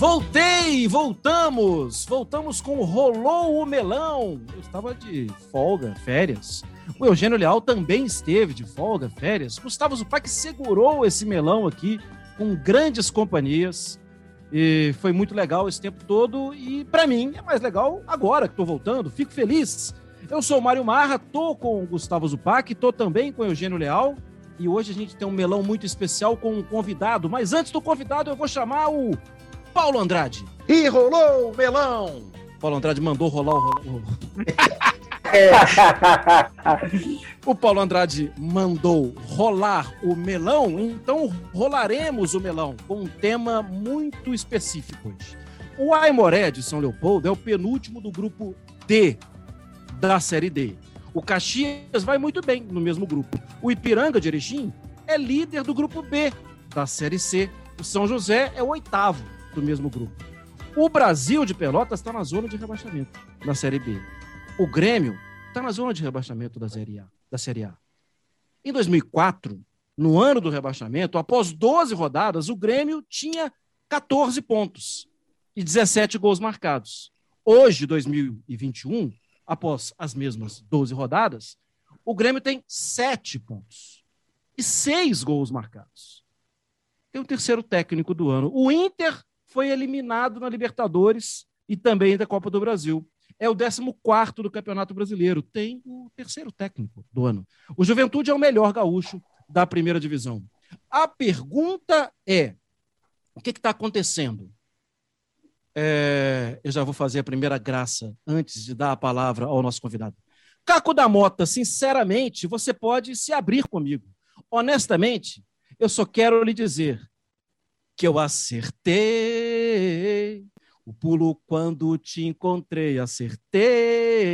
Voltei, voltamos, voltamos com Rolou o Melão. Eu estava de folga, férias. O Eugênio Leal também esteve de folga, férias. Gustavo Zupac segurou esse melão aqui com grandes companhias. E foi muito legal esse tempo todo. E para mim é mais legal agora que estou voltando. Fico feliz. Eu sou o Mário Marra, tô com o Gustavo Zupac, tô também com o Eugênio Leal. E hoje a gente tem um melão muito especial com um convidado. Mas antes do convidado, eu vou chamar o Paulo Andrade. E rolou o melão! Paulo Andrade mandou rolar o. o Paulo Andrade mandou rolar o melão, então rolaremos o melão com um tema muito específico hoje. O Aimoré de São Leopoldo é o penúltimo do grupo D da Série D. O Caxias vai muito bem no mesmo grupo. O Ipiranga de Erechim é líder do grupo B da Série C. O São José é o oitavo do mesmo grupo. O Brasil de Pelotas está na zona de rebaixamento da Série B. O Grêmio está na zona de rebaixamento da Série A. Da série a. Em 2004, no ano do rebaixamento, após 12 rodadas, o Grêmio tinha 14 pontos e 17 gols marcados. Hoje, 2021, após as mesmas 12 rodadas, o Grêmio tem 7 pontos e 6 gols marcados. Tem o terceiro técnico do ano. O Inter foi eliminado na Libertadores e também da Copa do Brasil. É o 14 do Campeonato Brasileiro. Tem o terceiro técnico do ano. O Juventude é o melhor gaúcho da primeira divisão. A pergunta é: o que está acontecendo? É, eu já vou fazer a primeira graça antes de dar a palavra ao nosso convidado. Caco da Mota, sinceramente, você pode se abrir comigo. Honestamente, eu só quero lhe dizer que eu acertei. O pulo quando te encontrei, acertei.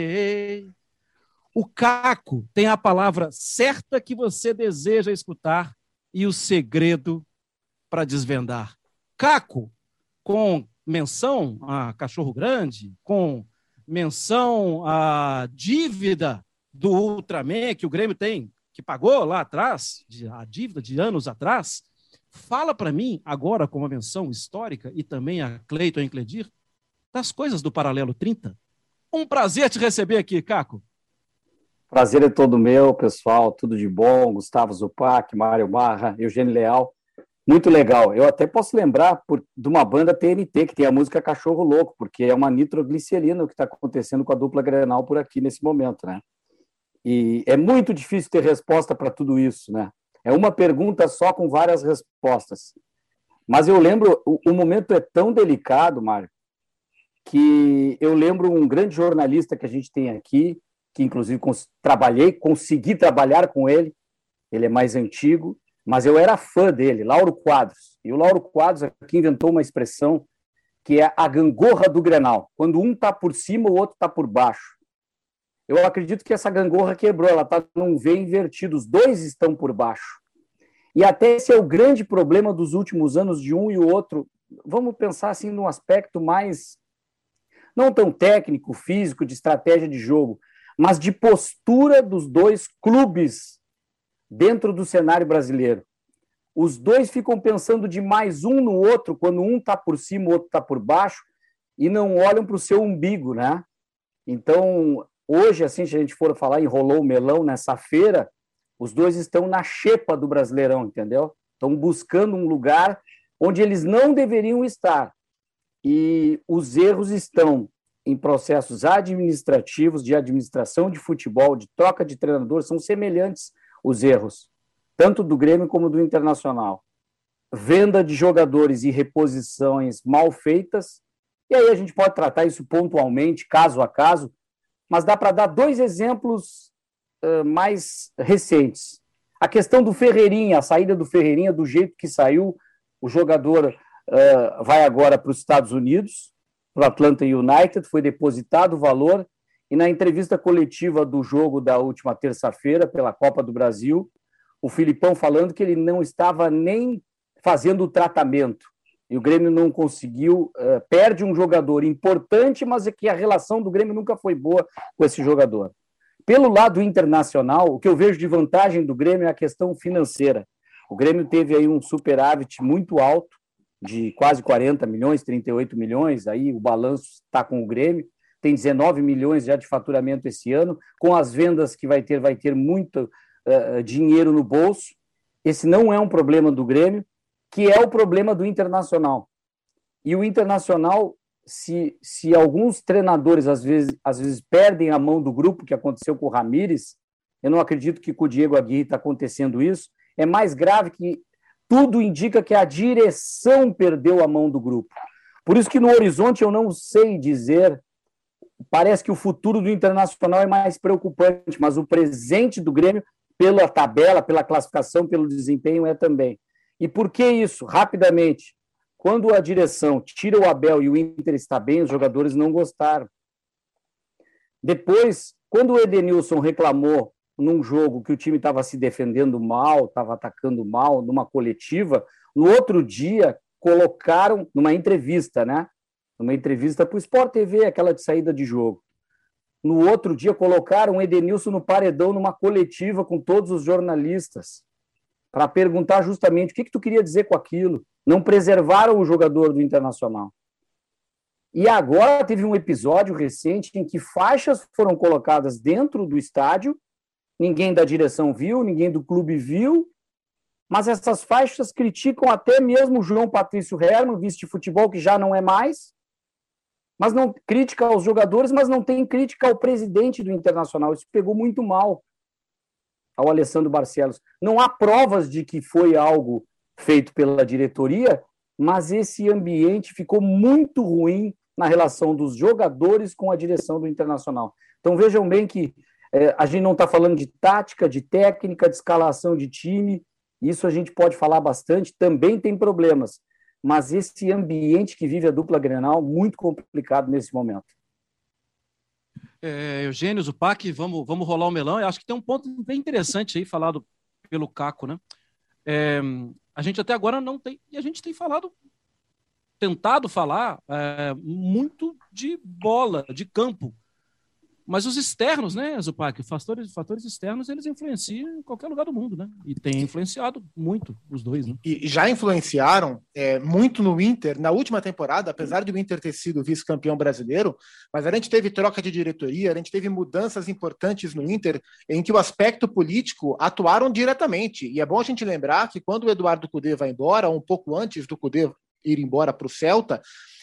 O Caco tem a palavra certa que você deseja escutar e o segredo para desvendar. Caco, com menção a Cachorro Grande, com menção à dívida do Ultraman que o Grêmio tem, que pagou lá atrás, a dívida de anos atrás, Fala para mim, agora com uma menção histórica, e também a Cleiton Encledir, das coisas do Paralelo 30. Um prazer te receber aqui, Caco. Prazer é todo meu, pessoal. Tudo de bom. Gustavo Zupac, Mário Barra, Eugênio Leal. Muito legal. Eu até posso lembrar por, de uma banda TNT, que tem a música Cachorro Louco, porque é uma nitroglicerina o que está acontecendo com a dupla Grenal por aqui nesse momento, né? E é muito difícil ter resposta para tudo isso, né? É uma pergunta só com várias respostas. Mas eu lembro, o, o momento é tão delicado, Mário, que eu lembro um grande jornalista que a gente tem aqui, que inclusive cons trabalhei, consegui trabalhar com ele, ele é mais antigo, mas eu era fã dele, Lauro Quadros. E o Lauro Quadros aqui inventou uma expressão que é a gangorra do Grenal, quando um está por cima, o outro está por baixo. Eu acredito que essa gangorra quebrou, ela está num V invertido, os dois estão por baixo. E até esse é o grande problema dos últimos anos de um e o outro. Vamos pensar assim num aspecto mais não tão técnico, físico, de estratégia de jogo, mas de postura dos dois clubes dentro do cenário brasileiro. Os dois ficam pensando de mais um no outro, quando um está por cima, o outro está por baixo, e não olham para o seu umbigo, né? Então, Hoje, assim, se a gente for falar em rolou o melão nessa feira, os dois estão na xepa do Brasileirão, entendeu? Estão buscando um lugar onde eles não deveriam estar. E os erros estão em processos administrativos, de administração de futebol, de troca de treinador, são semelhantes os erros, tanto do Grêmio como do Internacional. Venda de jogadores e reposições mal feitas, e aí a gente pode tratar isso pontualmente, caso a caso, mas dá para dar dois exemplos uh, mais recentes. A questão do Ferreirinha, a saída do Ferreirinha, do jeito que saiu, o jogador uh, vai agora para os Estados Unidos, para o Atlanta United, foi depositado o valor, e na entrevista coletiva do jogo da última terça-feira, pela Copa do Brasil, o Filipão falando que ele não estava nem fazendo o tratamento e o Grêmio não conseguiu, uh, perde um jogador importante, mas é que a relação do Grêmio nunca foi boa com esse jogador. Pelo lado internacional, o que eu vejo de vantagem do Grêmio é a questão financeira. O Grêmio teve aí um superávit muito alto, de quase 40 milhões, 38 milhões, aí o balanço está com o Grêmio, tem 19 milhões já de faturamento esse ano, com as vendas que vai ter, vai ter muito uh, dinheiro no bolso. Esse não é um problema do Grêmio, que é o problema do Internacional. E o Internacional, se, se alguns treinadores às vezes, às vezes perdem a mão do grupo, que aconteceu com o Ramires, eu não acredito que com o Diego Aguirre está acontecendo isso, é mais grave que tudo indica que a direção perdeu a mão do grupo. Por isso que no horizonte eu não sei dizer, parece que o futuro do Internacional é mais preocupante, mas o presente do Grêmio, pela tabela, pela classificação, pelo desempenho, é também. E por que isso? Rapidamente, quando a direção tira o Abel e o Inter está bem, os jogadores não gostaram. Depois, quando o Edenilson reclamou num jogo que o time estava se defendendo mal, estava atacando mal, numa coletiva, no outro dia colocaram, numa entrevista, né? Numa entrevista para o Sport TV, aquela de saída de jogo. No outro dia colocaram o Edenilson no paredão numa coletiva com todos os jornalistas para perguntar justamente o que, que tu queria dizer com aquilo. Não preservaram o jogador do Internacional. E agora teve um episódio recente em que faixas foram colocadas dentro do estádio ninguém da direção viu, ninguém do clube viu, mas essas faixas criticam até mesmo o João Patrício Herman, vice de futebol, que já não é mais, mas não crítica aos jogadores, mas não tem crítica ao presidente do Internacional. Isso pegou muito mal ao Alessandro Barcelos. Não há provas de que foi algo feito pela diretoria, mas esse ambiente ficou muito ruim na relação dos jogadores com a direção do Internacional. Então vejam bem que é, a gente não está falando de tática, de técnica, de escalação de time, isso a gente pode falar bastante, também tem problemas, mas esse ambiente que vive a dupla Grenal, muito complicado nesse momento. É, Eugênio, Zupac, vamos, vamos rolar o melão. Eu acho que tem um ponto bem interessante aí falado pelo Caco, né? É, a gente até agora não tem, e a gente tem falado, tentado falar é, muito de bola, de campo. Mas os externos, né, Zupac, fatores, fatores externos, eles influenciam em qualquer lugar do mundo, né? E tem influenciado muito os dois, né? E já influenciaram é, muito no Inter na última temporada, apesar de o Inter ter sido vice-campeão brasileiro, mas a gente teve troca de diretoria, a gente teve mudanças importantes no Inter em que o aspecto político atuaram diretamente. E é bom a gente lembrar que quando o Eduardo Cudê vai embora, um pouco antes do Cudê ir embora para o Celta,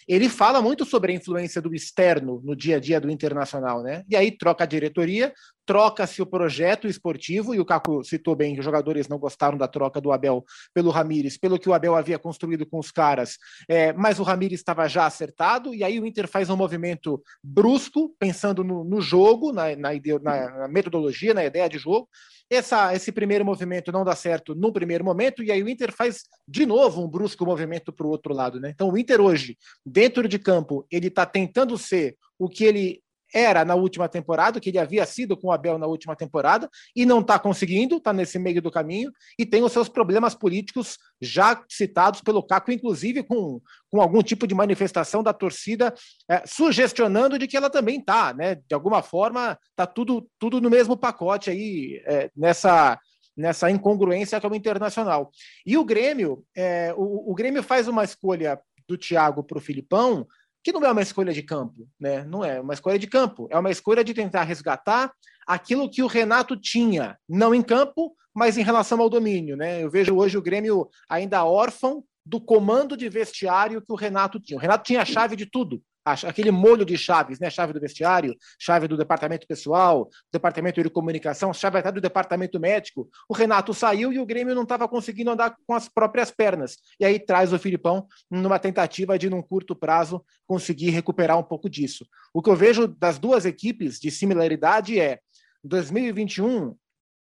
ele fala muito sobre a influência do externo no dia a dia do internacional, né? E aí troca a diretoria, troca-se o projeto esportivo, e o Caco citou bem que os jogadores não gostaram da troca do Abel pelo Ramires, pelo que o Abel havia construído com os caras, é, mas o Ramires estava já acertado, e aí o Inter faz um movimento brusco, pensando no, no jogo, na, na, na, metodologia, na ideia de jogo. Essa, esse primeiro movimento não dá certo no primeiro momento, e aí o Inter faz de novo um brusco movimento para o outro lado. Né? Então o Inter hoje, dentro de campo, ele está tentando ser o que ele era na última temporada, que ele havia sido com o Abel na última temporada, e não está conseguindo, está nesse meio do caminho, e tem os seus problemas políticos já citados pelo Caco, inclusive com, com algum tipo de manifestação da torcida é, sugestionando de que ela também está, né? De alguma forma, está tudo, tudo no mesmo pacote aí, é, nessa nessa incongruência que é o internacional. E o Grêmio, é, o, o Grêmio faz uma escolha do Thiago para o Filipão que não é uma escolha de campo, né? Não é uma escolha de campo, é uma escolha de tentar resgatar aquilo que o Renato tinha, não em campo, mas em relação ao domínio, né? Eu vejo hoje o Grêmio ainda órfão do comando de vestiário que o Renato tinha. O Renato tinha a chave de tudo aquele molho de chaves, né? Chave do vestiário, chave do departamento pessoal, departamento de comunicação, chave até do departamento médico. O Renato saiu e o Grêmio não estava conseguindo andar com as próprias pernas. E aí traz o Filipão numa tentativa de, num curto prazo, conseguir recuperar um pouco disso. O que eu vejo das duas equipes de similaridade é 2021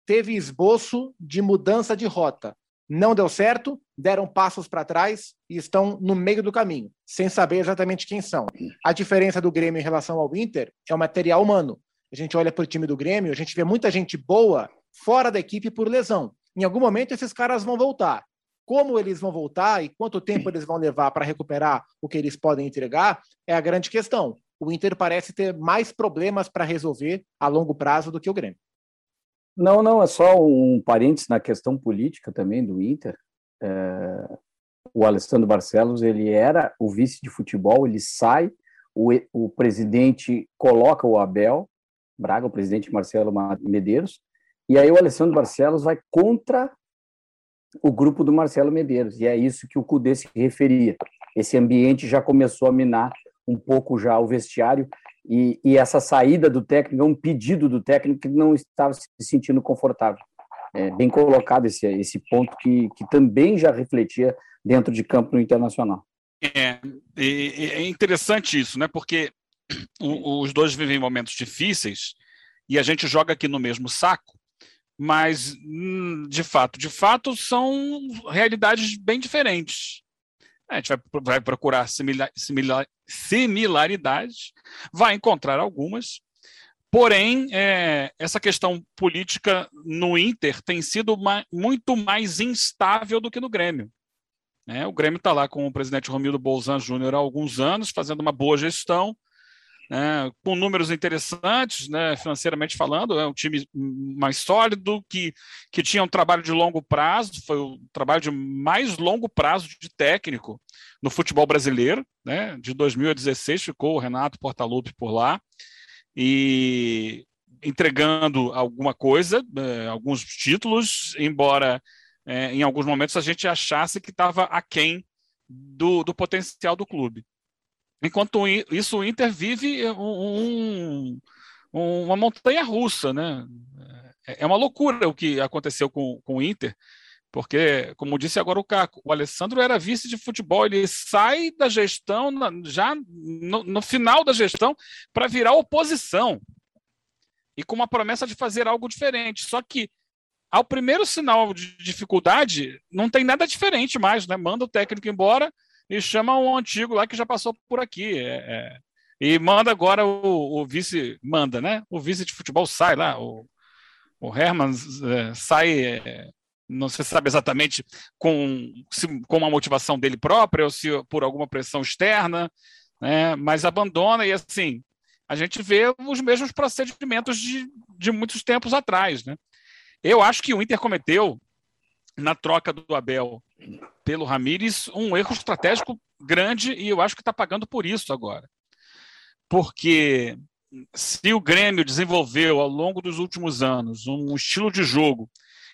teve esboço de mudança de rota não deu certo, deram passos para trás e estão no meio do caminho, sem saber exatamente quem são. A diferença do Grêmio em relação ao Inter é o material humano. A gente olha para o time do Grêmio, a gente vê muita gente boa fora da equipe por lesão. Em algum momento esses caras vão voltar. Como eles vão voltar e quanto tempo eles vão levar para recuperar o que eles podem entregar é a grande questão. O Inter parece ter mais problemas para resolver a longo prazo do que o Grêmio. Não, não, é só um parênteses na questão política também do Inter. É, o Alessandro Barcelos, ele era o vice de futebol, ele sai, o, o presidente coloca o Abel Braga, o presidente Marcelo Medeiros, e aí o Alessandro Barcelos vai contra o grupo do Marcelo Medeiros, e é isso que o Cudê se referia. Esse ambiente já começou a minar um pouco já o vestiário, e, e essa saída do técnico é um pedido do técnico que não estava se sentindo confortável. É bem colocado esse, esse ponto que, que também já refletia dentro de campo no Internacional. É, é interessante isso, né? Porque os dois vivem momentos difíceis e a gente joga aqui no mesmo saco, mas hum, de fato, de fato são realidades bem diferentes. A gente vai, vai procurar similar, similar, similaridades, vai encontrar algumas, porém, é, essa questão política no Inter tem sido muito mais instável do que no Grêmio. Né? O Grêmio está lá com o presidente Romildo Bolzan Júnior há alguns anos, fazendo uma boa gestão, né? com números interessantes, né? financeiramente falando, é um time mais sólido, que, que tinha um trabalho de longo prazo, foi o trabalho de mais longo prazo de técnico no futebol brasileiro. Né? De 2016 ficou o Renato Portaluppi por lá, e entregando alguma coisa, eh, alguns títulos, embora é, em alguns momentos a gente achasse que estava aquém do, do potencial do clube. Enquanto isso, o Inter vive um, um, uma montanha russa, né? É, é uma loucura o que aconteceu com, com o Inter, porque, como disse agora o Caco, o Alessandro era vice de futebol, ele sai da gestão, já no, no final da gestão, para virar oposição. E com uma promessa de fazer algo diferente. Só que ao primeiro sinal de dificuldade, não tem nada diferente mais, né? Manda o técnico embora e chama um antigo lá que já passou por aqui. É, é, e manda agora o, o, vice, manda, né? O vice de futebol sai lá, o, o Herman é, sai, é, não se sabe exatamente com, se, com uma motivação dele própria ou se por alguma pressão externa, né? Mas abandona e assim, a gente vê os mesmos procedimentos de, de muitos tempos atrás, né? Eu acho que o Inter cometeu, na troca do Abel pelo Ramires, um erro estratégico grande e eu acho que está pagando por isso agora. Porque se o Grêmio desenvolveu ao longo dos últimos anos um estilo de jogo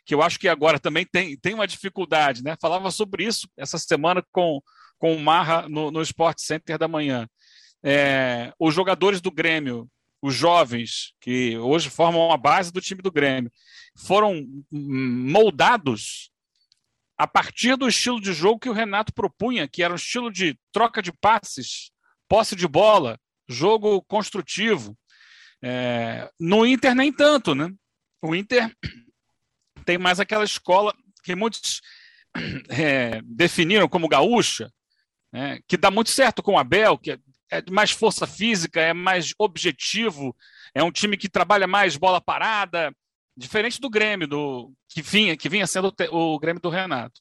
que eu acho que agora também tem, tem uma dificuldade, né? Falava sobre isso essa semana com, com o Marra no, no Sport Center da manhã. É, os jogadores do Grêmio os jovens que hoje formam a base do time do Grêmio foram moldados a partir do estilo de jogo que o Renato propunha, que era um estilo de troca de passes, posse de bola, jogo construtivo. É, no Inter, nem tanto, né? O Inter tem mais aquela escola que muitos é, definiram como gaúcha, né, que dá muito certo com o Abel, que é mais força física, é mais objetivo, é um time que trabalha mais bola parada, diferente do Grêmio, do que vinha, que vinha sendo o, Grêmio do Renato.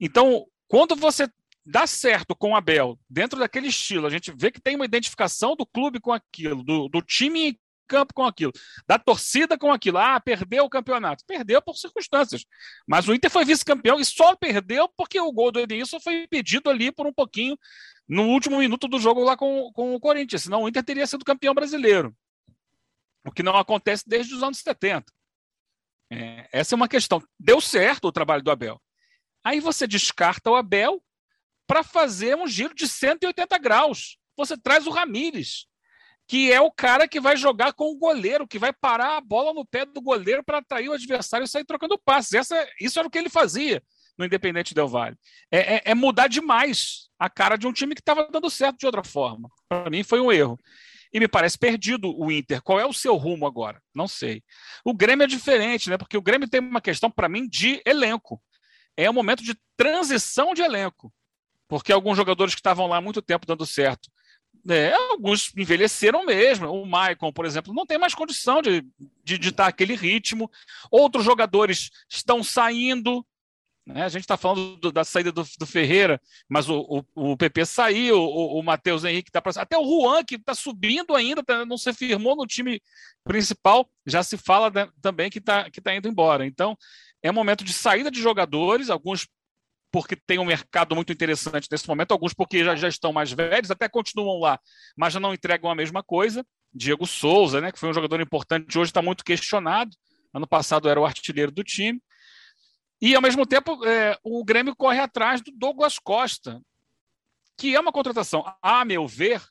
Então, quando você dá certo com o Abel, dentro daquele estilo, a gente vê que tem uma identificação do clube com aquilo, do, do time em campo com aquilo, da torcida com aquilo. Ah, perdeu o campeonato. Perdeu por circunstâncias. Mas o Inter foi vice-campeão e só perdeu porque o gol do Edenilson foi impedido ali por um pouquinho no último minuto do jogo lá com, com o Corinthians, senão o Inter teria sido campeão brasileiro. O que não acontece desde os anos 70. É, essa é uma questão. Deu certo o trabalho do Abel. Aí você descarta o Abel para fazer um giro de 180 graus. Você traz o Ramires, que é o cara que vai jogar com o goleiro, que vai parar a bola no pé do goleiro para atrair o adversário e sair trocando passes. Essa, isso era o que ele fazia no Independente Del Vale. É, é, é mudar demais a cara de um time que estava dando certo de outra forma. Para mim foi um erro. E me parece perdido o Inter. Qual é o seu rumo agora? Não sei. O Grêmio é diferente, né? Porque o Grêmio tem uma questão, para mim, de elenco. É um momento de transição de elenco. Porque alguns jogadores que estavam lá há muito tempo dando certo é, alguns envelheceram mesmo. O Maicon, por exemplo, não tem mais condição de, ditar aquele ritmo. Outros jogadores estão saindo, né? A gente está falando do, da saída do, do, Ferreira, mas o, o, o PP saiu, o, o Matheus Henrique está para Até o Juan, que está subindo ainda, tá, não se firmou no time principal, já se fala também que está que tá indo embora. Então, é momento de saída de jogadores, alguns porque tem um mercado muito interessante nesse momento, alguns porque já, já estão mais velhos, até continuam lá, mas já não entregam a mesma coisa. Diego Souza, né, que foi um jogador importante, hoje está muito questionado. Ano passado era o artilheiro do time. E, ao mesmo tempo, é, o Grêmio corre atrás do Douglas Costa, que é uma contratação, a meu ver,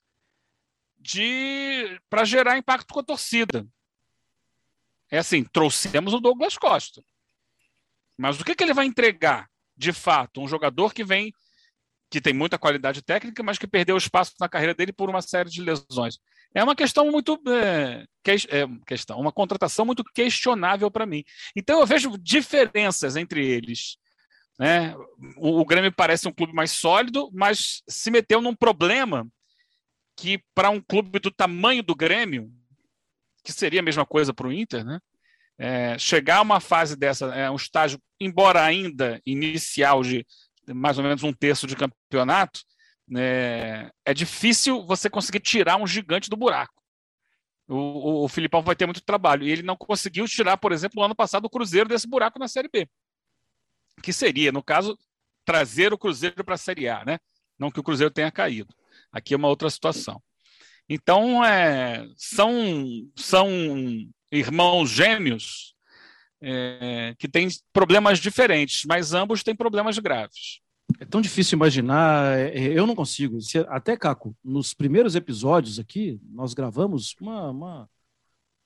de para gerar impacto com a torcida. É assim, trouxemos o Douglas Costa. Mas o que, que ele vai entregar, de fato? Um jogador que vem, que tem muita qualidade técnica, mas que perdeu espaço na carreira dele por uma série de lesões. É uma questão muito. É, que, é, questão, uma contratação muito questionável para mim. Então eu vejo diferenças entre eles. Né? O, o Grêmio parece um clube mais sólido, mas se meteu num problema que, para um clube do tamanho do Grêmio, que seria a mesma coisa para o Inter, né? É, chegar a uma fase dessa, é, um estágio, embora ainda inicial de mais ou menos um terço de campeonato, é, é difícil você conseguir tirar um gigante do buraco. O, o, o, Filipão vai ter muito trabalho. E ele não conseguiu tirar, por exemplo, no ano passado, o Cruzeiro desse buraco na Série B. Que seria, no caso, trazer o Cruzeiro para a Série A, né? Não que o Cruzeiro tenha caído. Aqui é uma outra situação. Então, é, são, são irmãos gêmeos é, que têm problemas diferentes, mas ambos têm problemas graves. É tão difícil imaginar, é, é, eu não consigo. Até, Caco, nos primeiros episódios aqui, nós gravamos uma, uma,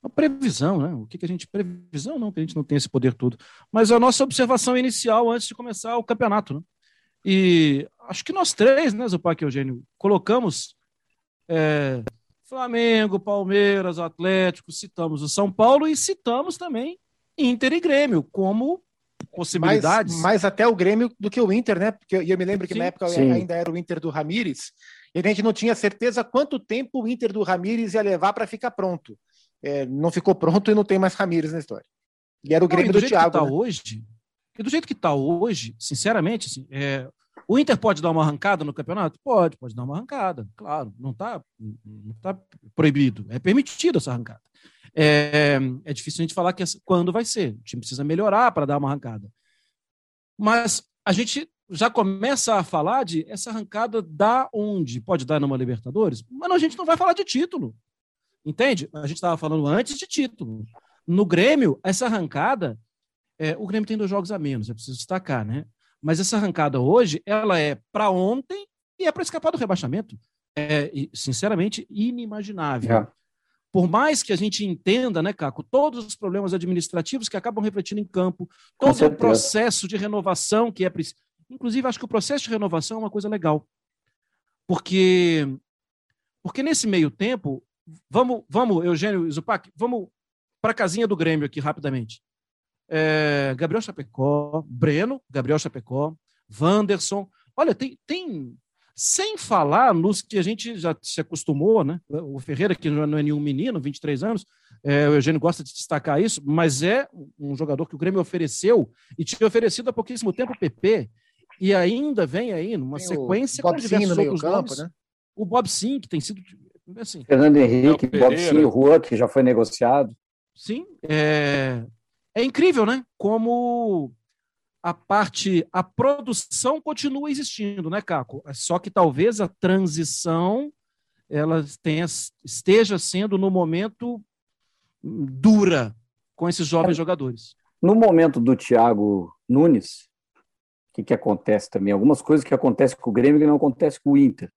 uma previsão, né? O que, que a gente. Previsão não, que a gente não tem esse poder todo. Mas a nossa observação inicial antes de começar o campeonato, né? E acho que nós três, né, Zupac e Eugênio, colocamos é, Flamengo, Palmeiras, Atlético, citamos o São Paulo e citamos também Inter e Grêmio como possibilidades. Mais, mais até o Grêmio do que o Inter, né? Porque eu, eu me lembro que sim, na época sim. ainda era o Inter do Ramires, e a gente não tinha certeza quanto tempo o Inter do Ramires ia levar para ficar pronto. É, não ficou pronto e não tem mais Ramires na história. E era o Grêmio não, do, do Thiago. Tá né? hoje, e do jeito que está hoje, sinceramente, assim, é, o Inter pode dar uma arrancada no campeonato? Pode, pode dar uma arrancada, claro. Não está não tá proibido, é permitido essa arrancada. É, é difícil a gente falar que quando vai ser. O time precisa melhorar para dar uma arrancada. Mas a gente já começa a falar de essa arrancada da onde? Pode dar numa Libertadores? Mas a gente não vai falar de título. Entende? A gente estava falando antes de título. No Grêmio, essa arrancada é, o Grêmio tem dois jogos a menos, é preciso destacar, né? Mas essa arrancada hoje, ela é para ontem e é para escapar do rebaixamento. É, sinceramente, inimaginável. É. Por mais que a gente entenda, né, Caco, todos os problemas administrativos que acabam refletindo em campo, todo o processo de renovação que é preciso. Inclusive, acho que o processo de renovação é uma coisa legal. Porque, porque nesse meio tempo, vamos, vamos Eugênio Zupac, vamos para a casinha do Grêmio aqui rapidamente é, Gabriel Chapecó, Breno, Gabriel Chapecó, Wanderson. Olha, tem, tem. Sem falar nos que a gente já se acostumou, né? O Ferreira, que não é nenhum menino, 23 anos, é, o Eugênio gosta de destacar isso, mas é um jogador que o Grêmio ofereceu e tinha oferecido há pouquíssimo tempo o PP. E ainda vem aí numa tem sequência com diversos outros campo, nomes. Né? O Bob Sim, que tem sido. Assim, Fernando Henrique, Bob Sim, o Juan, que já foi negociado. Sim, é, é incrível, né? Como a parte, a produção continua existindo, né, Caco? Só que talvez a transição ela tenha, esteja sendo no momento dura com esses jovens é, jogadores. No momento do Thiago Nunes, o que, que acontece também? Algumas coisas que acontecem com o Grêmio que não acontecem com o Inter.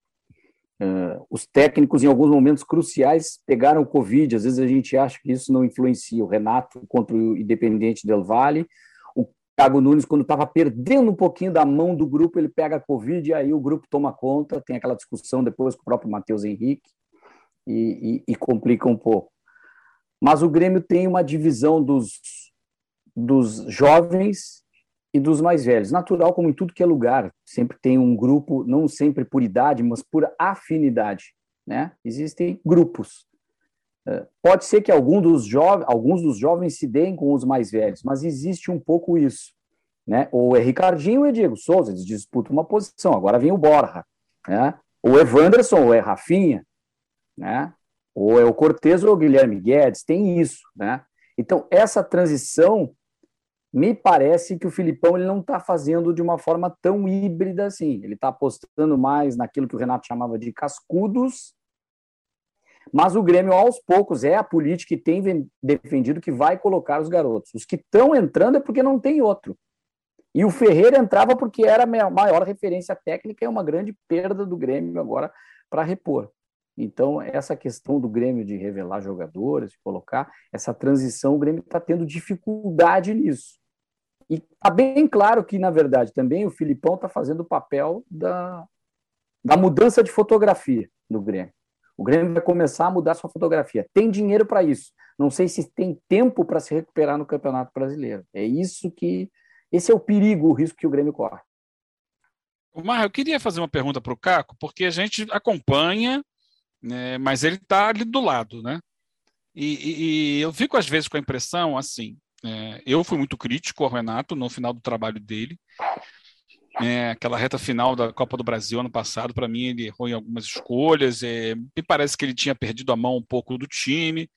Uh, os técnicos, em alguns momentos cruciais, pegaram o Covid. Às vezes a gente acha que isso não influencia. O Renato contra o Independente Del Valle. O Thiago Nunes, quando estava perdendo um pouquinho da mão do grupo, ele pega a Covid e aí o grupo toma conta. Tem aquela discussão depois com o próprio Matheus Henrique e, e, e complica um pouco. Mas o Grêmio tem uma divisão dos, dos jovens e dos mais velhos. Natural, como em tudo que é lugar, sempre tem um grupo, não sempre por idade, mas por afinidade. Né? Existem grupos. É, pode ser que algum dos alguns dos jovens se deem com os mais velhos, mas existe um pouco isso. Né? Ou é Ricardinho ou é Diego Souza, eles disputam uma posição. Agora vem o Borja. Né? Ou é Wanderson ou é Rafinha. Né? Ou é o Cortez ou o Guilherme Guedes. Tem isso. Né? Então, essa transição me parece que o Filipão ele não está fazendo de uma forma tão híbrida assim. Ele está apostando mais naquilo que o Renato chamava de cascudos, mas o Grêmio, aos poucos, é a política que tem defendido que vai colocar os garotos. Os que estão entrando é porque não tem outro. E o Ferreira entrava porque era a maior referência técnica e é uma grande perda do Grêmio agora para repor. Então, essa questão do Grêmio de revelar jogadores, de colocar, essa transição, o Grêmio está tendo dificuldade nisso. E está bem claro que, na verdade, também o Filipão está fazendo o papel da, da mudança de fotografia do Grêmio. O Grêmio vai começar a mudar sua fotografia. Tem dinheiro para isso. Não sei se tem tempo para se recuperar no Campeonato Brasileiro. É isso que. Esse é o perigo, o risco que o Grêmio corre. Mar, eu queria fazer uma pergunta para o Caco, porque a gente acompanha, né, mas ele está ali do lado, né? E, e, e, eu fico às vezes com a impressão assim, é, eu fui muito crítico ao Renato no final do trabalho dele. É, aquela reta final da Copa do Brasil ano passado, para mim, ele errou em algumas escolhas. É, me parece que ele tinha perdido a mão um pouco do time.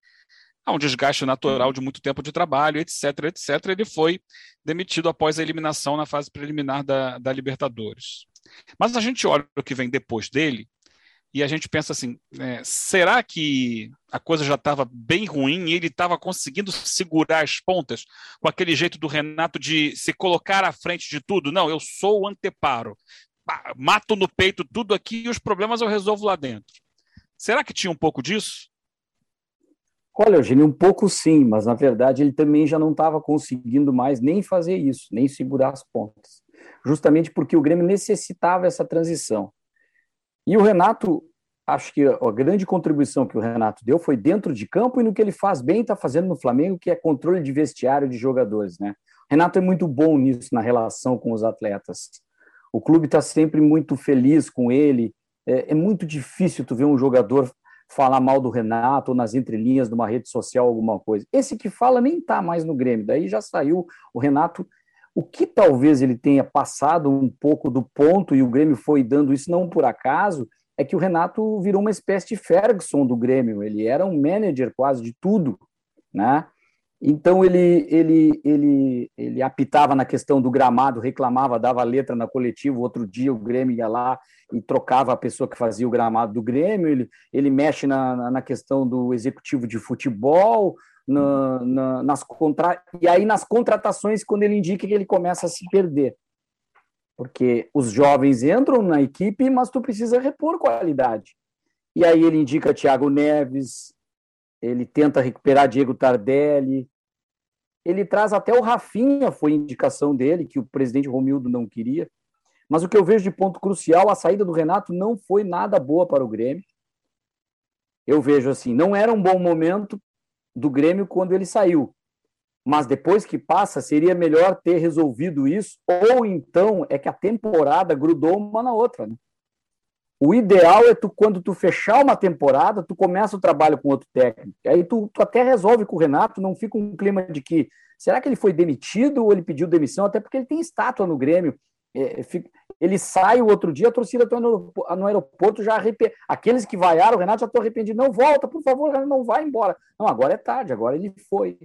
Há um desgaste natural de muito tempo de trabalho, etc, etc. Ele foi demitido após a eliminação na fase preliminar da, da Libertadores. Mas a gente olha o que vem depois dele e a gente pensa assim: é, será que a coisa já estava bem ruim e ele estava conseguindo segurar as pontas com aquele jeito do Renato de se colocar à frente de tudo? Não, eu sou o anteparo, mato no peito tudo aqui e os problemas eu resolvo lá dentro. Será que tinha um pouco disso? Olha, Eugênio, um pouco sim, mas na verdade ele também já não estava conseguindo mais nem fazer isso, nem segurar as pontas. Justamente porque o Grêmio necessitava essa transição. E o Renato, acho que a grande contribuição que o Renato deu foi dentro de campo e no que ele faz bem está fazendo no Flamengo, que é controle de vestiário de jogadores, né? O Renato é muito bom nisso na relação com os atletas. O clube está sempre muito feliz com ele. É, é, muito difícil tu ver um jogador falar mal do Renato ou nas entrelinhas de uma rede social alguma coisa. Esse que fala nem está mais no Grêmio. Daí já saiu o Renato o que talvez ele tenha passado um pouco do ponto, e o Grêmio foi dando isso não por acaso, é que o Renato virou uma espécie de Ferguson do Grêmio. Ele era um manager quase de tudo, né? Então ele, ele, ele, ele apitava na questão do gramado, reclamava, dava letra na coletiva. Outro dia o Grêmio ia lá e trocava a pessoa que fazia o gramado do Grêmio. Ele, ele mexe na, na questão do executivo de futebol na, na, nas contra... e aí nas contratações quando ele indica que ele começa a se perder. Porque os jovens entram na equipe, mas tu precisa repor qualidade. E aí ele indica Thiago Neves, ele tenta recuperar Diego Tardelli, ele traz até o Rafinha, foi indicação dele, que o presidente Romildo não queria. Mas o que eu vejo de ponto crucial, a saída do Renato não foi nada boa para o Grêmio. Eu vejo assim, não era um bom momento do Grêmio quando ele saiu. Mas depois que passa, seria melhor ter resolvido isso, ou então é que a temporada grudou uma na outra. Né? O ideal é tu, quando tu fechar uma temporada, tu começa o trabalho com outro técnico. Aí tu, tu até resolve com o Renato, não fica um clima de que será que ele foi demitido ou ele pediu demissão, até porque ele tem estátua no Grêmio. É, fica, ele sai o outro dia, a torcida está no, no, aeroporto já arrependido. Aqueles que vaiaram, o Renato já estão arrependidos. Não volta, por favor, não vai embora. Não, agora é tarde, agora ele foi.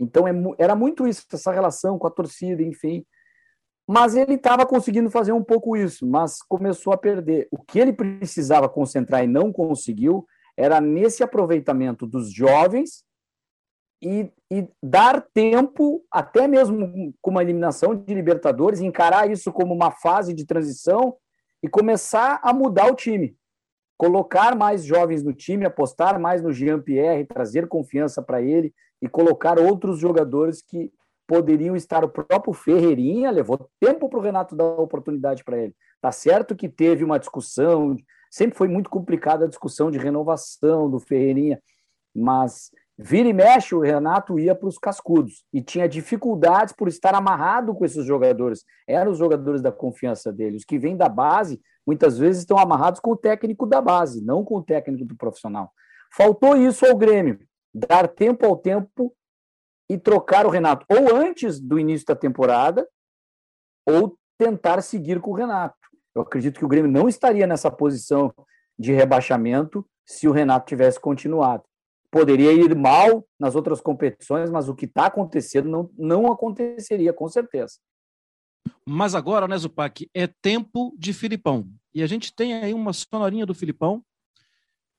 Então é, era muito isso, essa relação com a torcida, enfim. Mas ele estava conseguindo fazer um pouco isso, mas começou a perder. O que ele precisava concentrar e não conseguiu era nesse aproveitamento dos jovens e, e, dar tempo, até mesmo com uma eliminação de Libertadores, encarar isso como uma fase de transição e começar a mudar o time. Colocar mais jovens no time, apostar mais no Jean-Pierre, trazer confiança para ele e colocar outros jogadores que poderiam estar. O próprio Ferreirinha levou tempo para o Renato dar oportunidade para ele. Tá certo que teve uma discussão, sempre foi muito complicada a discussão de renovação do Ferreirinha, mas Vira e mexe, o Renato ia para os cascudos e tinha dificuldades por estar amarrado com esses jogadores. Eram os jogadores da confiança dele. Os que vêm da base, muitas vezes estão amarrados com o técnico da base, não com o técnico do profissional. Faltou isso ao Grêmio, dar tempo ao tempo e trocar o Renato, ou antes do início da temporada, ou tentar seguir com o Renato. Eu acredito que o Grêmio não estaria nessa posição de rebaixamento se o Renato tivesse continuado poderia ir mal nas outras competições, mas o que está acontecendo não, não aconteceria, com certeza. Mas agora, né, Zupac, é tempo de Filipão. E a gente tem aí uma sonorinha do Filipão.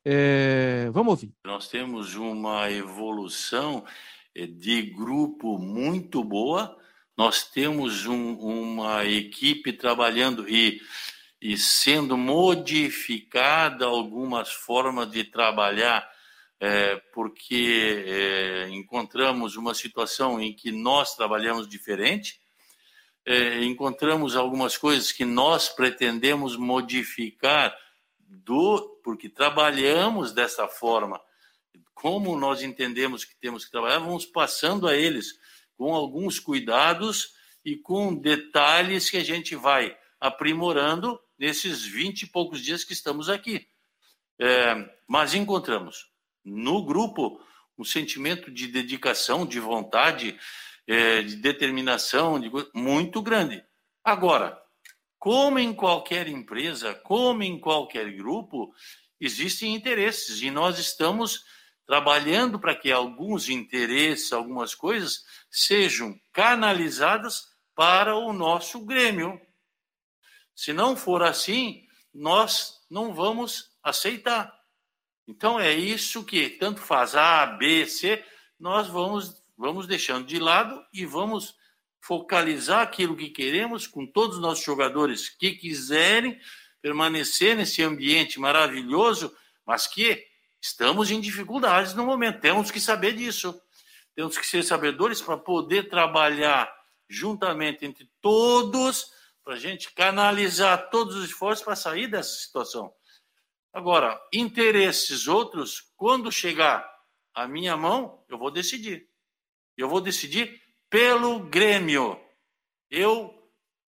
É... Vamos ouvir. Nós temos uma evolução eh, de grupo muito boa. Nós temos um, uma equipe trabalhando e, e sendo modificada algumas formas de trabalhar, é, porque é, encontramos uma situação em que nós trabalhamos diferente é, encontramos algumas coisas que nós pretendemos modificar do porque trabalhamos dessa forma. Como nós entendemos que temos que trabalhar, vamos passando a eles com alguns cuidados e com detalhes que a gente vai aprimorando nesses 20 e poucos dias que estamos aqui. É, mas encontramos no grupo um sentimento de dedicação, de vontade, é, de determinação de, muito grande. Agora, como em qualquer empresa, como em qualquer grupo, existem interesses e nós estamos trabalhando para que alguns interesses, algumas coisas sejam canalizadas para o nosso Grêmio. Se não for assim, nós não vamos aceitar. Então é isso que tanto faz A, B, C, nós vamos vamos deixando de lado e vamos focalizar aquilo que queremos com todos os nossos jogadores que quiserem permanecer nesse ambiente maravilhoso, mas que estamos em dificuldades no momento. Temos que saber disso. Temos que ser sabedores para poder trabalhar juntamente entre todos, para a gente canalizar todos os esforços para sair dessa situação. Agora, interesses outros, quando chegar a minha mão, eu vou decidir. Eu vou decidir pelo Grêmio. Eu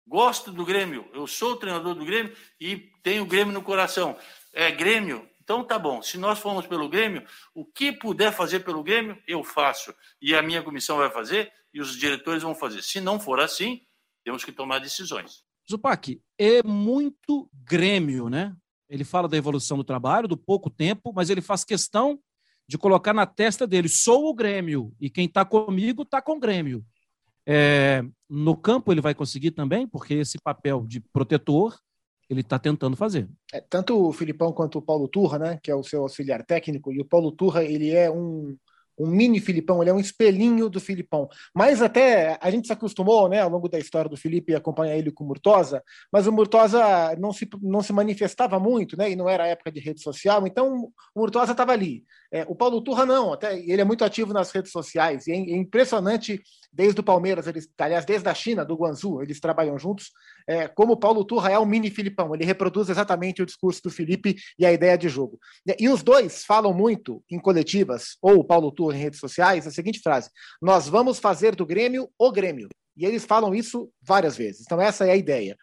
gosto do Grêmio, eu sou treinador do Grêmio e tenho o Grêmio no coração. É Grêmio, então tá bom. Se nós formos pelo Grêmio, o que puder fazer pelo Grêmio, eu faço. E a minha comissão vai fazer e os diretores vão fazer. Se não for assim, temos que tomar decisões. Zupac, é muito Grêmio, né? Ele fala da evolução do trabalho, do pouco tempo, mas ele faz questão de colocar na testa dele: sou o Grêmio, e quem está comigo está com o Grêmio. É, no campo ele vai conseguir também, porque esse papel de protetor ele está tentando fazer. É, tanto o Filipão quanto o Paulo Turra, né, que é o seu auxiliar técnico, e o Paulo Turra ele é um um mini Filipão, ele é um espelhinho do Filipão. Mas até a gente se acostumou, né, ao longo da história do Felipe, acompanhar ele com o Murtosa, mas o Murtosa não se, não se manifestava muito, né, e não era época de rede social, então o Murtosa estava ali. É, o Paulo Turra não, até ele é muito ativo nas redes sociais, e é, é impressionante desde o Palmeiras, eles, aliás, desde a China, do Guangzhou, eles trabalham juntos, é, como o Paulo Turra é um mini Filipão, ele reproduz exatamente o discurso do Felipe e a ideia de jogo. E os dois falam muito em coletivas, ou o Paulo Turra em redes sociais, a seguinte frase: Nós vamos fazer do Grêmio o Grêmio. E eles falam isso várias vezes. Então, essa é a ideia.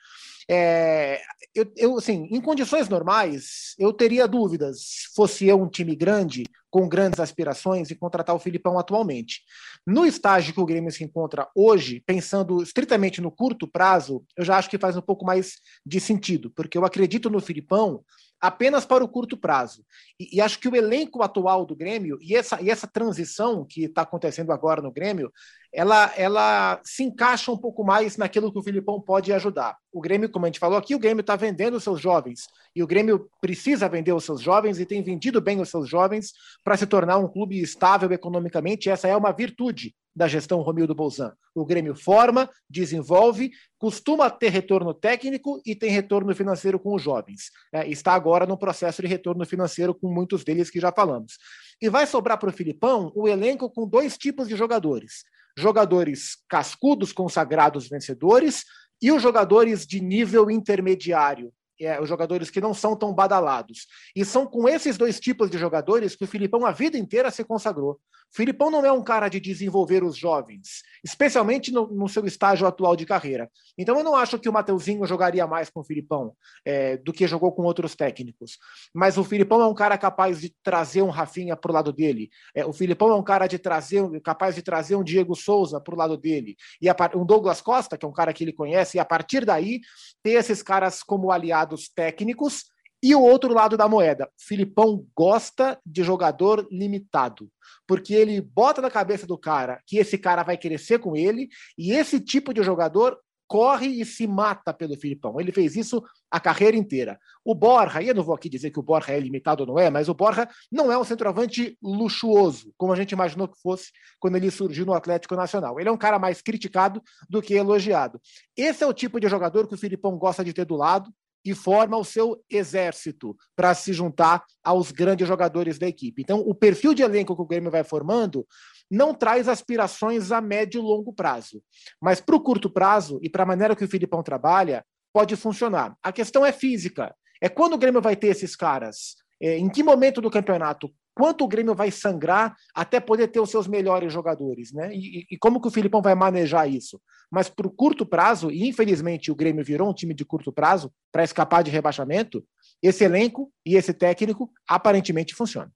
É, eu, eu, assim, em condições normais, eu teria dúvidas, fosse eu um time grande, com grandes aspirações, e contratar o Filipão atualmente. No estágio que o Grêmio se encontra hoje, pensando estritamente no curto prazo, eu já acho que faz um pouco mais de sentido, porque eu acredito no Filipão apenas para o curto prazo. E, e, acho que o elenco atual do Grêmio e essa, e essa transição que está acontecendo agora no Grêmio, ela, ela se encaixa um pouco mais naquilo que o Filipão pode ajudar. O Grêmio, como a gente falou aqui, o Grêmio está vendendo os seus jovens. E o Grêmio precisa vender os seus jovens e tem vendido bem os seus jovens para se tornar um clube estável economicamente. Essa é uma virtude da gestão Romildo Bolzan. O Grêmio forma, desenvolve, costuma ter retorno técnico e tem retorno financeiro com os jovens. É, está agora no processo de retorno financeiro com muitos deles que já falamos. E vai sobrar para o Filipão o elenco com dois tipos de jogadores: jogadores cascudos, consagrados vencedores, e os jogadores de nível intermediário, é, os jogadores que não são tão badalados. E são com esses dois tipos de jogadores que o Filipão a vida inteira se consagrou. Filipão não é um cara de desenvolver os jovens, especialmente no, no, seu estágio atual de carreira. Então eu não acho que o Mateuzinho jogaria mais com o Filipão é, do que jogou com outros técnicos. Mas o Filipão é um cara capaz de trazer um Rafinha para o lado dele. É, o Filipão é um cara de trazer, capaz de trazer um Diego Souza para o lado dele. E a, um Douglas Costa, que é um cara que ele conhece, e a partir daí ter esses caras como aliados técnicos E o outro lado da moeda, Filipão gosta de jogador limitado, porque ele bota na cabeça do cara que esse cara vai crescer com ele, e esse tipo de jogador corre e se mata pelo Filipão. Ele fez isso a carreira inteira. O Borja, e eu não vou aqui dizer que o Borja é limitado ou não é, mas o Borja não é um centroavante luxuoso, como a gente imaginou que fosse quando ele surgiu no Atlético Nacional. Ele é um cara mais criticado do que elogiado. Esse é o tipo de jogador que o Filipão gosta de ter do lado, e forma o seu exército para se juntar aos grandes jogadores da equipe. Então, o perfil de elenco que o Grêmio vai formando não traz aspirações a médio e longo prazo. Mas para o curto prazo e para a maneira que o Filipão trabalha, pode funcionar. A questão é física. É quando o Grêmio vai ter esses caras? É, em que momento do campeonato? Quanto o Grêmio vai sangrar até poder ter os seus melhores jogadores, né? E, e como que o Filipão vai manejar isso? Mas para o curto prazo, e infelizmente o Grêmio virou um time de curto prazo para escapar de rebaixamento, esse elenco e esse técnico aparentemente funcionam.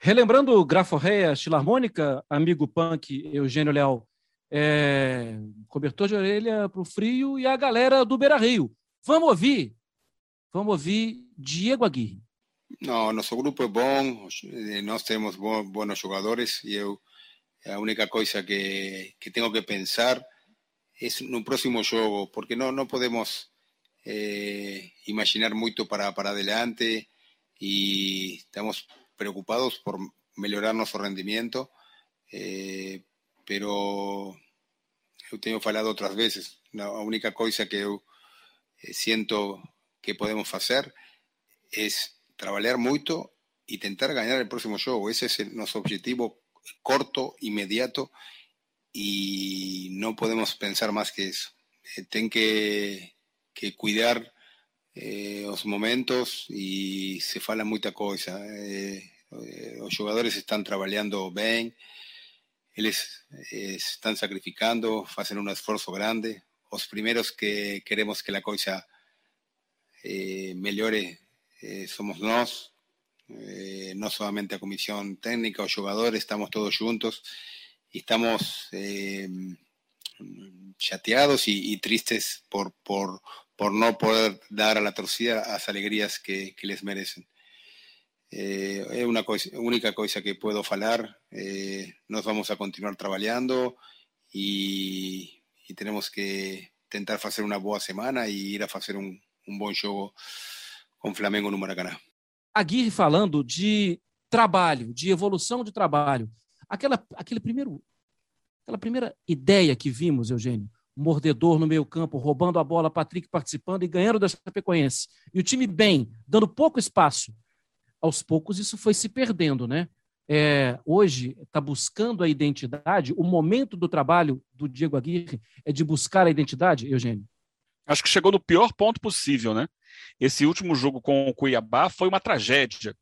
Relembrando Graforreia Filarmônica, amigo punk Eugênio Leal, é, cobertor de orelha para o frio e a galera do Beira Rio. Vamos ouvir? Vamos ouvir Diego Aguirre. Não, nosso grupo é bom, nós temos bons jogadores e eu única coisa que, que tenho que pensar é no próximo jogo, porque não, não podemos eh, imaginar muito para, para adelante e estamos preocupados por melhorar nosso rendimento, eh, pero eu tenho falado outras vezes, a única coisa que eu eh, sinto que podemos fazer é trabalhar muito e tentar ganhar o próximo jogo. Esse é o nosso objetivo corto, inmediato y no podemos pensar más que eso. Eh, ten que, que cuidar eh, los momentos y se fala mucha cosa. Eh, eh, los jugadores están trabajando bien, ellos eh, están sacrificando, hacen un esfuerzo grande. Los primeros que queremos que la cosa eh, mejore somos nosotros eh, no solamente a comisión técnica o jugadores, estamos todos juntos y estamos eh, chateados y, y, tristes por, por, por no poder dar a la torcida las alegrías que, que les merecen. Eh, é uma coisa, única coisa que puedo falar. Eh, nós vamos a continuar trabalhando e, e temos que tentar fazer uma boa semana e ir a fazer um, um bom jogo com Flamengo no Maracanã. Aguirre falando de trabalho, de evolução de trabalho. Aquela, aquele primeiro, aquela primeira ideia que vimos, Eugênio, mordedor no meio campo, roubando a bola, Patrick participando e ganhando da Chapecoense. E o time bem, dando pouco espaço. Aos poucos isso foi se perdendo, né? É, hoje está buscando a identidade. O momento do trabalho do Diego Aguirre é de buscar a identidade, Eugênio? Acho que chegou no pior ponto possível, né? Esse último jogo com o Cuiabá foi uma tragédia.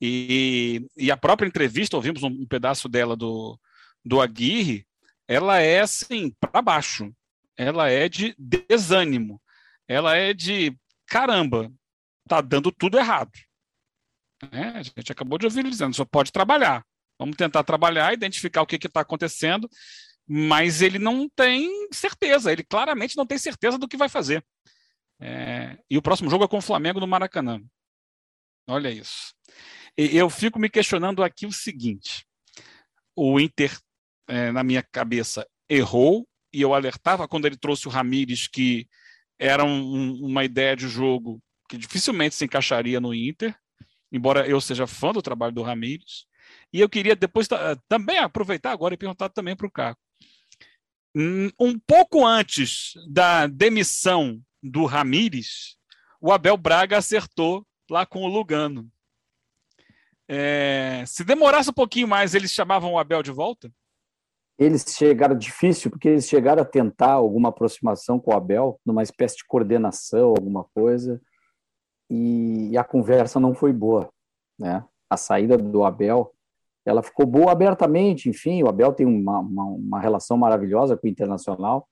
E, e a própria entrevista, ouvimos um, pedaço dela do, do Aguirre, ela é assim, para baixo. Ela é de desânimo. Ela é de caramba, tá dando tudo errado. É, a gente acabou de ouvir ele dizendo, só pode trabalhar. Vamos tentar trabalhar, identificar o que está acontecendo, mas ele não tem certeza, ele claramente não tem certeza do que vai fazer. É, e o próximo jogo é com o Flamengo no Maracanã. Olha isso. E eu fico me questionando aqui o seguinte: o Inter, é, na minha cabeça, errou, e eu alertava quando ele trouxe o Ramires que era um, uma ideia de jogo que dificilmente se encaixaria no Inter, embora eu seja fã do trabalho do Ramires. E eu queria depois também aproveitar agora e perguntar também para o Caco. Hum, um pouco antes da demissão do Ramires, o Abel Braga acertou lá com o Lugano. É, se demorasse um pouquinho mais, eles chamavam o Abel de volta? Eles chegaram difícil, porque eles chegaram a tentar alguma aproximação com o Abel, numa espécie de coordenação, alguma coisa, e a conversa não foi boa. Né? A saída do Abel, ela ficou boa abertamente, enfim, o Abel tem uma, uma, uma relação maravilhosa com o Internacional,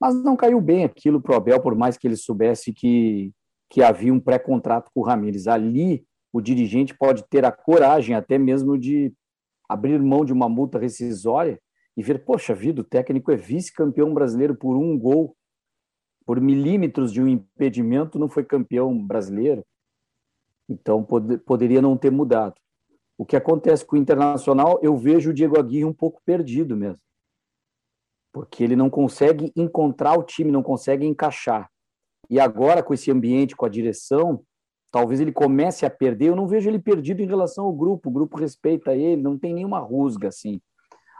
mas não caiu bem aquilo para o Abel, por mais que ele soubesse que, que havia um pré-contrato com o Ramires. Ali, o dirigente pode ter a coragem até mesmo de abrir mão de uma multa rescisória e ver, poxa vida, o técnico é vice-campeão brasileiro por um gol. por milímetros de um impedimento, não foi campeão brasileiro. Então, pod poderia não ter mudado. O que acontece com o Internacional, eu vejo o Diego Aguirre um pouco perdido mesmo. Porque ele não consegue encontrar o time, não consegue encaixar. E agora, com esse ambiente, com a direção, talvez ele comece a perder. Eu não vejo ele perdido em relação ao grupo. O grupo respeita ele, não tem nenhuma rusga assim.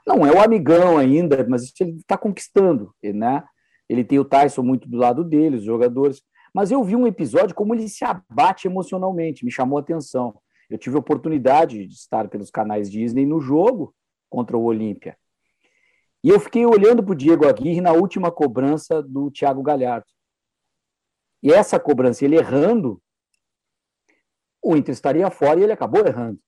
Não é o amigão ainda, mas ele está conquistando, né? Ele tem o Tyson muito do lado dele, os jogadores. Mas eu vi um episódio como ele se abate emocionalmente, me chamou a atenção. Eu tive a oportunidade de estar pelos canais Disney no jogo contra o Olímpia. E eu fiquei olhando para o Diego Aguirre na última cobrança do Thiago Galhardo. E essa cobrança, ele errando, o Inter estaria fora e ele acabou errando.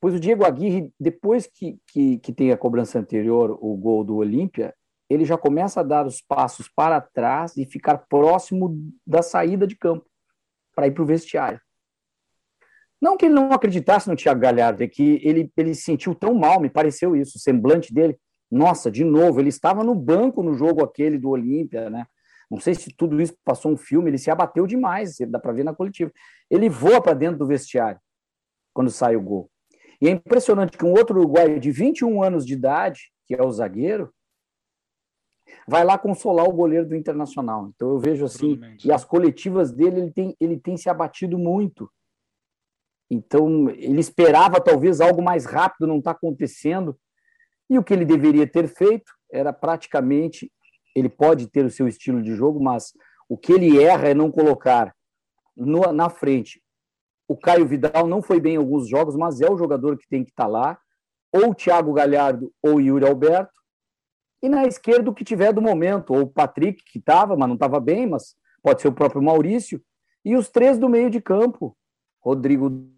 Pois o Diego Aguirre, depois que, que, que tem a cobrança anterior, o gol do Olímpia, ele já começa a dar os passos para trás e ficar próximo da saída de campo para ir para o vestiário. Não que ele não acreditasse no Thiago Galhardo, é que ele, ele se sentiu tão mal, me pareceu isso, o semblante dele. Nossa, de novo, ele estava no banco no jogo aquele do Olímpia, né? Não sei se tudo isso passou um filme, ele se abateu demais, dá para ver na coletiva. Ele voa para dentro do vestiário quando sai o gol. E é impressionante que um outro uruguaio de 21 anos de idade, que é o zagueiro, vai lá consolar o goleiro do Internacional. Então eu vejo assim, e as coletivas dele, ele tem, ele tem se abatido muito. Então ele esperava talvez algo mais rápido, não está acontecendo. E o que ele deveria ter feito era praticamente ele pode ter o seu estilo de jogo, mas o que ele erra é não colocar no, na frente. O Caio Vidal não foi bem em alguns jogos, mas é o jogador que tem que estar tá lá, ou o Thiago Galhardo ou o Yuri Alberto, e na esquerda o que tiver do momento, ou o Patrick, que estava, mas não estava bem, mas pode ser o próprio Maurício, e os três do meio de campo, Rodrigo,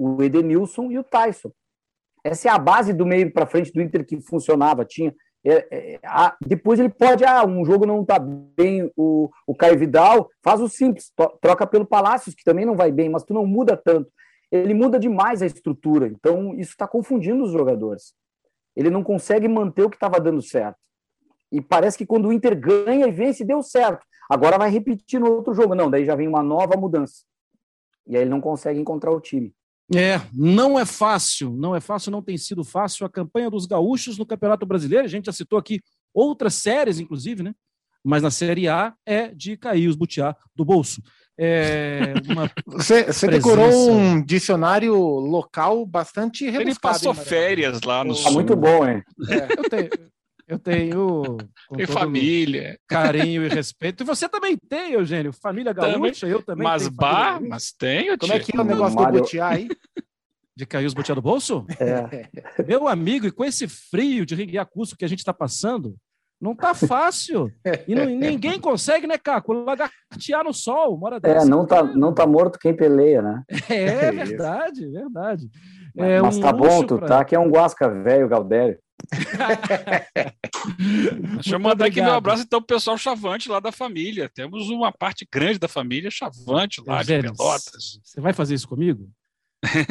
o Edenilson e o Tyson. Essa é a base do meio para frente do Inter que funcionava. Tinha é, é, a, depois ele pode, ah, um jogo não está bem, o, o Caio Vidal faz o simples, to, troca pelo Palácios, que também não vai bem, mas tu não muda tanto. Ele muda demais a estrutura, então isso está confundindo os jogadores. Ele não consegue manter o que estava dando certo. E parece que quando o Inter ganha e vence, deu certo. Agora vai repetir no outro jogo. Não, daí já vem uma nova mudança. E aí ele não consegue encontrar o time. É, não é fácil, não é fácil, não tem sido fácil a campanha dos gaúchos no Campeonato Brasileiro. A gente já citou aqui outras séries, inclusive, né? Mas na Série A é de cair os butiá do bolso. É você, você decorou um dicionário local bastante rebuscado. Ele passou hein, férias lá no Tá sul. muito bom, hein? É, eu tenho, eu tenho tem família, carinho e respeito. E você também tem, Eugênio, família gaúcha, também, eu também mas tenho. Bah, mas tenho, Como é que é o negócio do butiá aí? De cair os butiá do bolso? É. Meu amigo, e com esse frio de Ringuiacuço que a gente está passando, não tá fácil. E não, ninguém consegue, né, Caco? Lagartear no sol, mora é, dessa. É, não tá, não tá morto quem peleia, né? É, é verdade, verdade. É mas um tá bom, tu pra... tá que é um guasca velho, Galdério. Deixa eu mandar aqui meu abraço então pro pessoal chavante lá da família. Temos uma parte grande da família chavante lá de Pelotas. Você vai fazer isso comigo?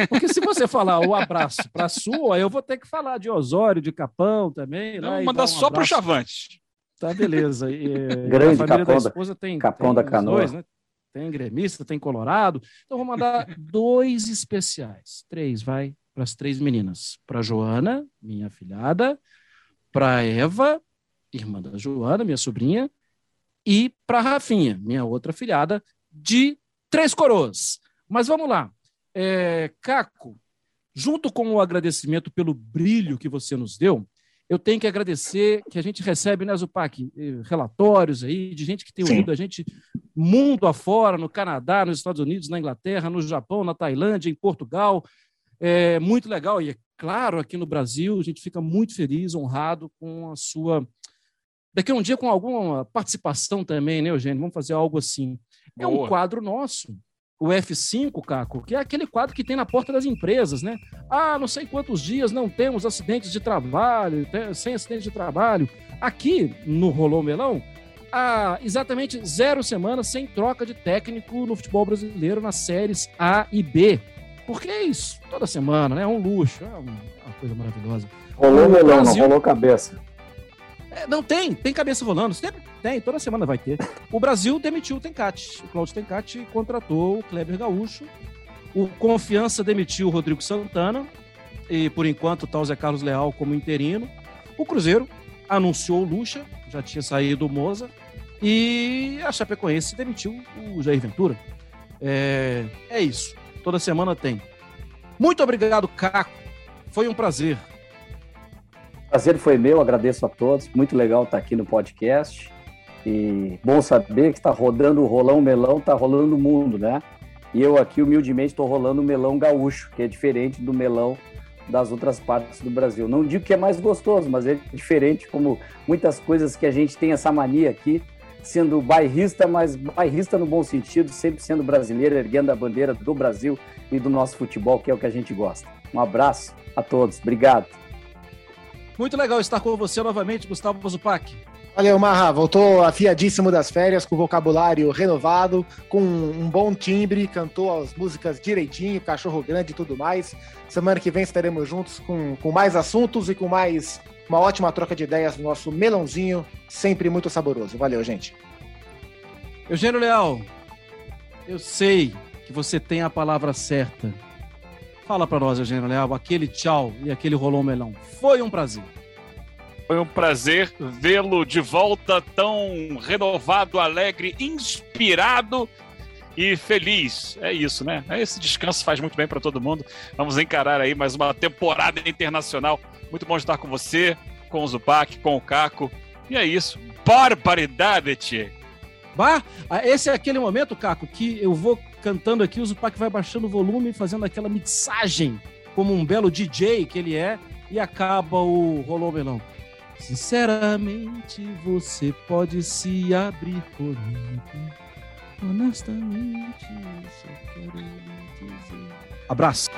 Porque se você falar o abraço para a sua, eu vou ter que falar de Osório, de Capão também. Não, mandar um só para o Chavante. Tá, beleza. E, Grande a família Capão da esposa tem, Capão tem da Canoa. Dois, né? Tem gremista, tem colorado. Então vou mandar dois especiais. Três, vai, para as três meninas. Para Joana, minha filhada, para Eva, irmã da Joana, minha sobrinha, e para Rafinha, minha outra filhada, de Três Coroas. Mas vamos lá. É, Caco, junto com o agradecimento pelo brilho que você nos deu, eu tenho que agradecer que a gente recebe, né, Zupac, eh, relatórios aí de gente que tem ouvido a gente mundo afora, no Canadá, nos Estados Unidos, na Inglaterra, no Japão, na Tailândia, em Portugal. É muito legal. E é claro, aqui no Brasil, a gente fica muito feliz, honrado com a sua. Daqui a um dia, com alguma participação também, né, Eugênio? Vamos fazer algo assim. É um quadro nosso o F5, Caco, que é aquele quadro que tem na porta das empresas, né? Ah, não sei quantos dias não temos acidentes de trabalho, sem acidentes de trabalho. Aqui no Rolou Melão, há exatamente zero semanas sem troca de técnico no futebol brasileiro nas séries A e B. Porque é isso, toda semana, né? É um luxo, é uma coisa maravilhosa. Rolou melão, Brasil... não rolou cabeça. É, não tem, tem cabeça rolando. Tem, tem, toda semana vai ter. O Brasil demitiu o Tencate. O Claudio Tencate contratou o Kleber Gaúcho. O Confiança demitiu o Rodrigo Santana. E por enquanto está o Zé Carlos Leal como interino. O Cruzeiro anunciou o Lucha, já tinha saído o Moza. E a Chapecoense demitiu o Jair Ventura. É, é isso. Toda semana tem. Muito obrigado, Caco. Foi um prazer. Prazer foi meu, agradeço a todos. Muito legal estar aqui no podcast. E bom saber que está rodando o rolão melão, está rolando o mundo, né? E eu aqui, humildemente, estou rolando o melão gaúcho, que é diferente do melão das outras partes do Brasil. Não digo que é mais gostoso, mas é diferente, como muitas coisas que a gente tem essa mania aqui, sendo bairrista, mas bairrista no bom sentido, sempre sendo brasileiro, erguendo a bandeira do Brasil e do nosso futebol, que é o que a gente gosta. Um abraço a todos, obrigado. Muito legal estar com você novamente, Gustavo Zupac. Valeu, Marra. Voltou afiadíssimo das férias, com vocabulário renovado, com um bom timbre, cantou as músicas direitinho, cachorro grande e tudo mais. Semana que vem estaremos juntos com, com mais assuntos e com mais uma ótima troca de ideias no nosso melãozinho, sempre muito saboroso. Valeu, gente. Eugênio Leal, eu sei que você tem a palavra certa. Fala para nós, Eugênio Leal, aquele tchau e aquele rolou melão. Foi um prazer. Foi um prazer vê-lo de volta tão renovado, alegre, inspirado e feliz. É isso, né? Esse descanso faz muito bem para todo mundo. Vamos encarar aí mais uma temporada internacional. Muito bom estar com você, com o Zupac, com o Caco. E é isso. Barbaridade, Tchê. Bah, esse é aquele momento, Caco, que eu vou cantando aqui, o Zupac vai baixando o volume, fazendo aquela mixagem, como um belo DJ que ele é, e acaba o Rolou Melão. Sinceramente, você pode se abrir comigo. Honestamente, só quero dizer. Abraço.